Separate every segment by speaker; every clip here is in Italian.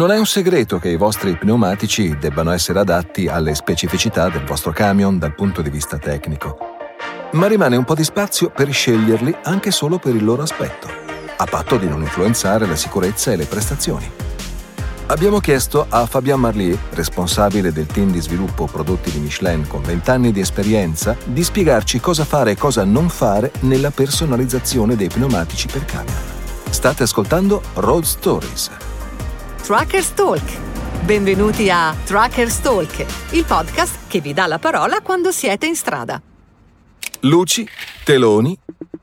Speaker 1: Non è un segreto che i vostri pneumatici debbano essere adatti alle specificità del vostro camion dal punto di vista tecnico, ma rimane un po' di spazio per sceglierli anche solo per il loro aspetto, a patto di non influenzare la sicurezza e le prestazioni. Abbiamo chiesto a Fabien Marlier, responsabile del team di sviluppo prodotti di Michelin con 20 anni di esperienza, di spiegarci cosa fare e cosa non fare nella personalizzazione dei pneumatici per camion. State ascoltando Road Stories.
Speaker 2: Truckers Talk. Benvenuti a Truckers Talk, il podcast che vi dà la parola quando siete in strada.
Speaker 1: Luci, teloni,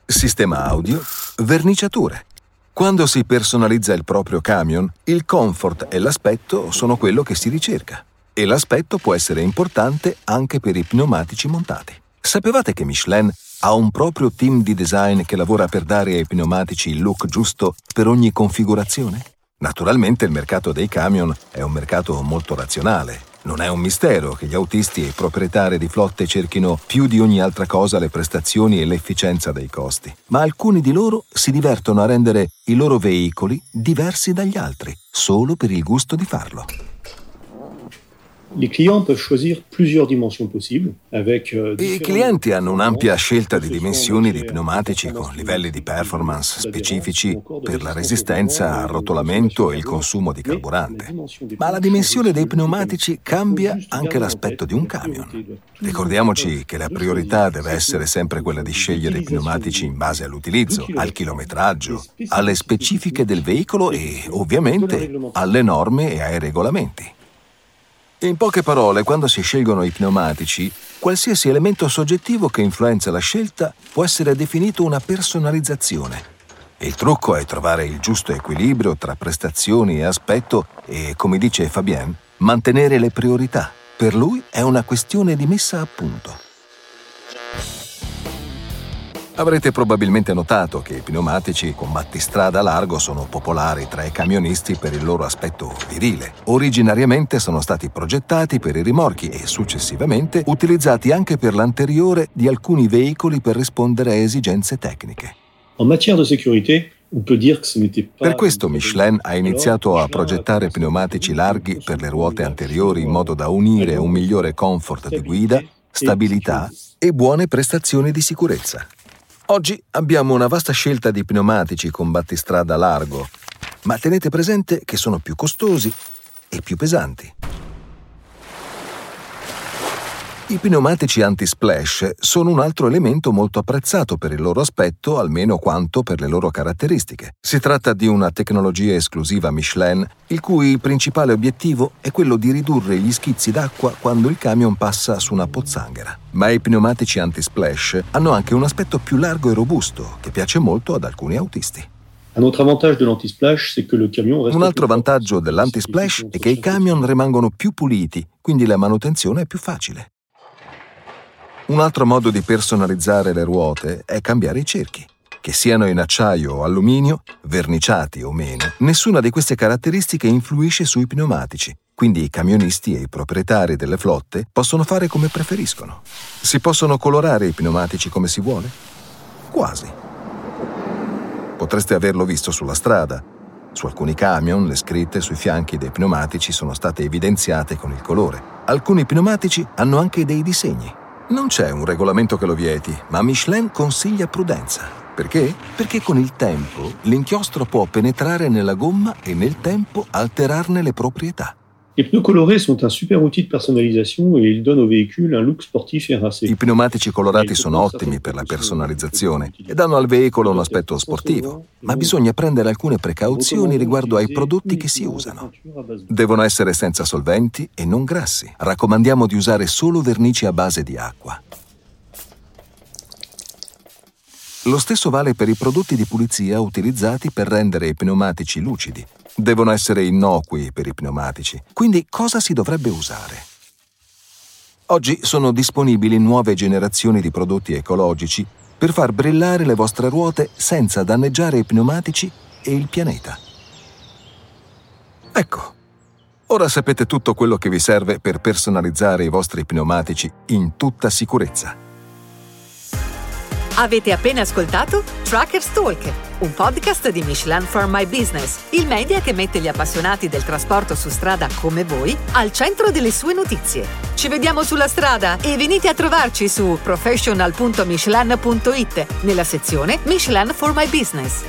Speaker 1: sistema audio, verniciature. Quando si personalizza il proprio camion, il comfort e l'aspetto sono quello che si ricerca. E l'aspetto può essere importante anche per i pneumatici montati. Sapevate che Michelin ha un proprio team di design che lavora per dare ai pneumatici il look giusto per ogni configurazione? Naturalmente il mercato dei camion è un mercato molto razionale non è un mistero che gli autisti e i proprietari di flotte cerchino più di ogni altra cosa le prestazioni e l'efficienza dei costi, ma alcuni di loro si divertono a rendere i loro veicoli diversi dagli altri, solo per il gusto di farlo. I clienti hanno un'ampia scelta di dimensioni di pneumatici con livelli di performance specifici per la resistenza al rotolamento e il consumo di carburante. Ma la dimensione dei pneumatici cambia anche l'aspetto di un camion. Ricordiamoci che la priorità deve essere sempre quella di scegliere i pneumatici in base all'utilizzo, al chilometraggio, alle specifiche del veicolo e ovviamente alle norme e ai regolamenti. In poche parole, quando si scelgono i pneumatici, qualsiasi elemento soggettivo che influenza la scelta può essere definito una personalizzazione. Il trucco è trovare il giusto equilibrio tra prestazioni e aspetto e, come dice Fabien, mantenere le priorità. Per lui è una questione di messa a punto. Avrete probabilmente notato che i pneumatici con battistrada largo sono popolari tra i camionisti per il loro aspetto virile. Originariamente sono stati progettati per i rimorchi e successivamente utilizzati anche per l'anteriore di alcuni veicoli per rispondere a esigenze tecniche. Per questo Michelin ha iniziato a progettare pneumatici larghi per le ruote anteriori in modo da unire un migliore comfort di guida, stabilità e buone prestazioni di sicurezza. Oggi abbiamo una vasta scelta di pneumatici con battistrada largo, ma tenete presente che sono più costosi e più pesanti. I pneumatici anti-splash sono un altro elemento molto apprezzato per il loro aspetto, almeno quanto per le loro caratteristiche. Si tratta di una tecnologia esclusiva Michelin, il cui principale obiettivo è quello di ridurre gli schizzi d'acqua quando il camion passa su una pozzanghera. Ma i pneumatici anti-splash hanno anche un aspetto più largo e robusto, che piace molto ad alcuni autisti.
Speaker 3: Un
Speaker 1: altro vantaggio dell'anti-splash è che i camion rimangono più puliti, quindi la manutenzione è più facile. Un altro modo di personalizzare le ruote è cambiare i cerchi. Che siano in acciaio o alluminio, verniciati o meno, nessuna di queste caratteristiche influisce sui pneumatici, quindi i camionisti e i proprietari delle flotte possono fare come preferiscono. Si possono colorare i pneumatici come si vuole? Quasi. Potreste averlo visto sulla strada. Su alcuni camion le scritte sui fianchi dei pneumatici sono state evidenziate con il colore. Alcuni pneumatici hanno anche dei disegni. Non c'è un regolamento che lo vieti, ma Michelin consiglia prudenza. Perché? Perché con il tempo l'inchiostro può penetrare nella gomma e nel tempo alterarne le proprietà.
Speaker 3: Les pneus colorés sont un super outil de personnalisation et ils donnent au véhicule un look sportif et racé.
Speaker 1: I pneumatici colorati sono ottimi per la personalizzazione e danno al veicolo un aspetto sportivo, ma bisogna prendere alcune precauzioni riguardo ai prodotti che si usano. Devono essere senza solventi e non grassi. Raccomandiamo di usare solo vernici a base di acqua. Lo stesso vale per i prodotti di pulizia utilizzati per rendere i pneumatici lucidi devono essere innocui per i pneumatici. Quindi cosa si dovrebbe usare? Oggi sono disponibili nuove generazioni di prodotti ecologici per far brillare le vostre ruote senza danneggiare i pneumatici e il pianeta. Ecco, ora sapete tutto quello che vi serve per personalizzare i vostri pneumatici in tutta sicurezza.
Speaker 2: Avete appena ascoltato Truckers Talk, un podcast di Michelin for My Business, il media che mette gli appassionati del trasporto su strada come voi al centro delle sue notizie. Ci vediamo sulla strada e venite a trovarci su professional.michelin.it nella sezione Michelin for My Business.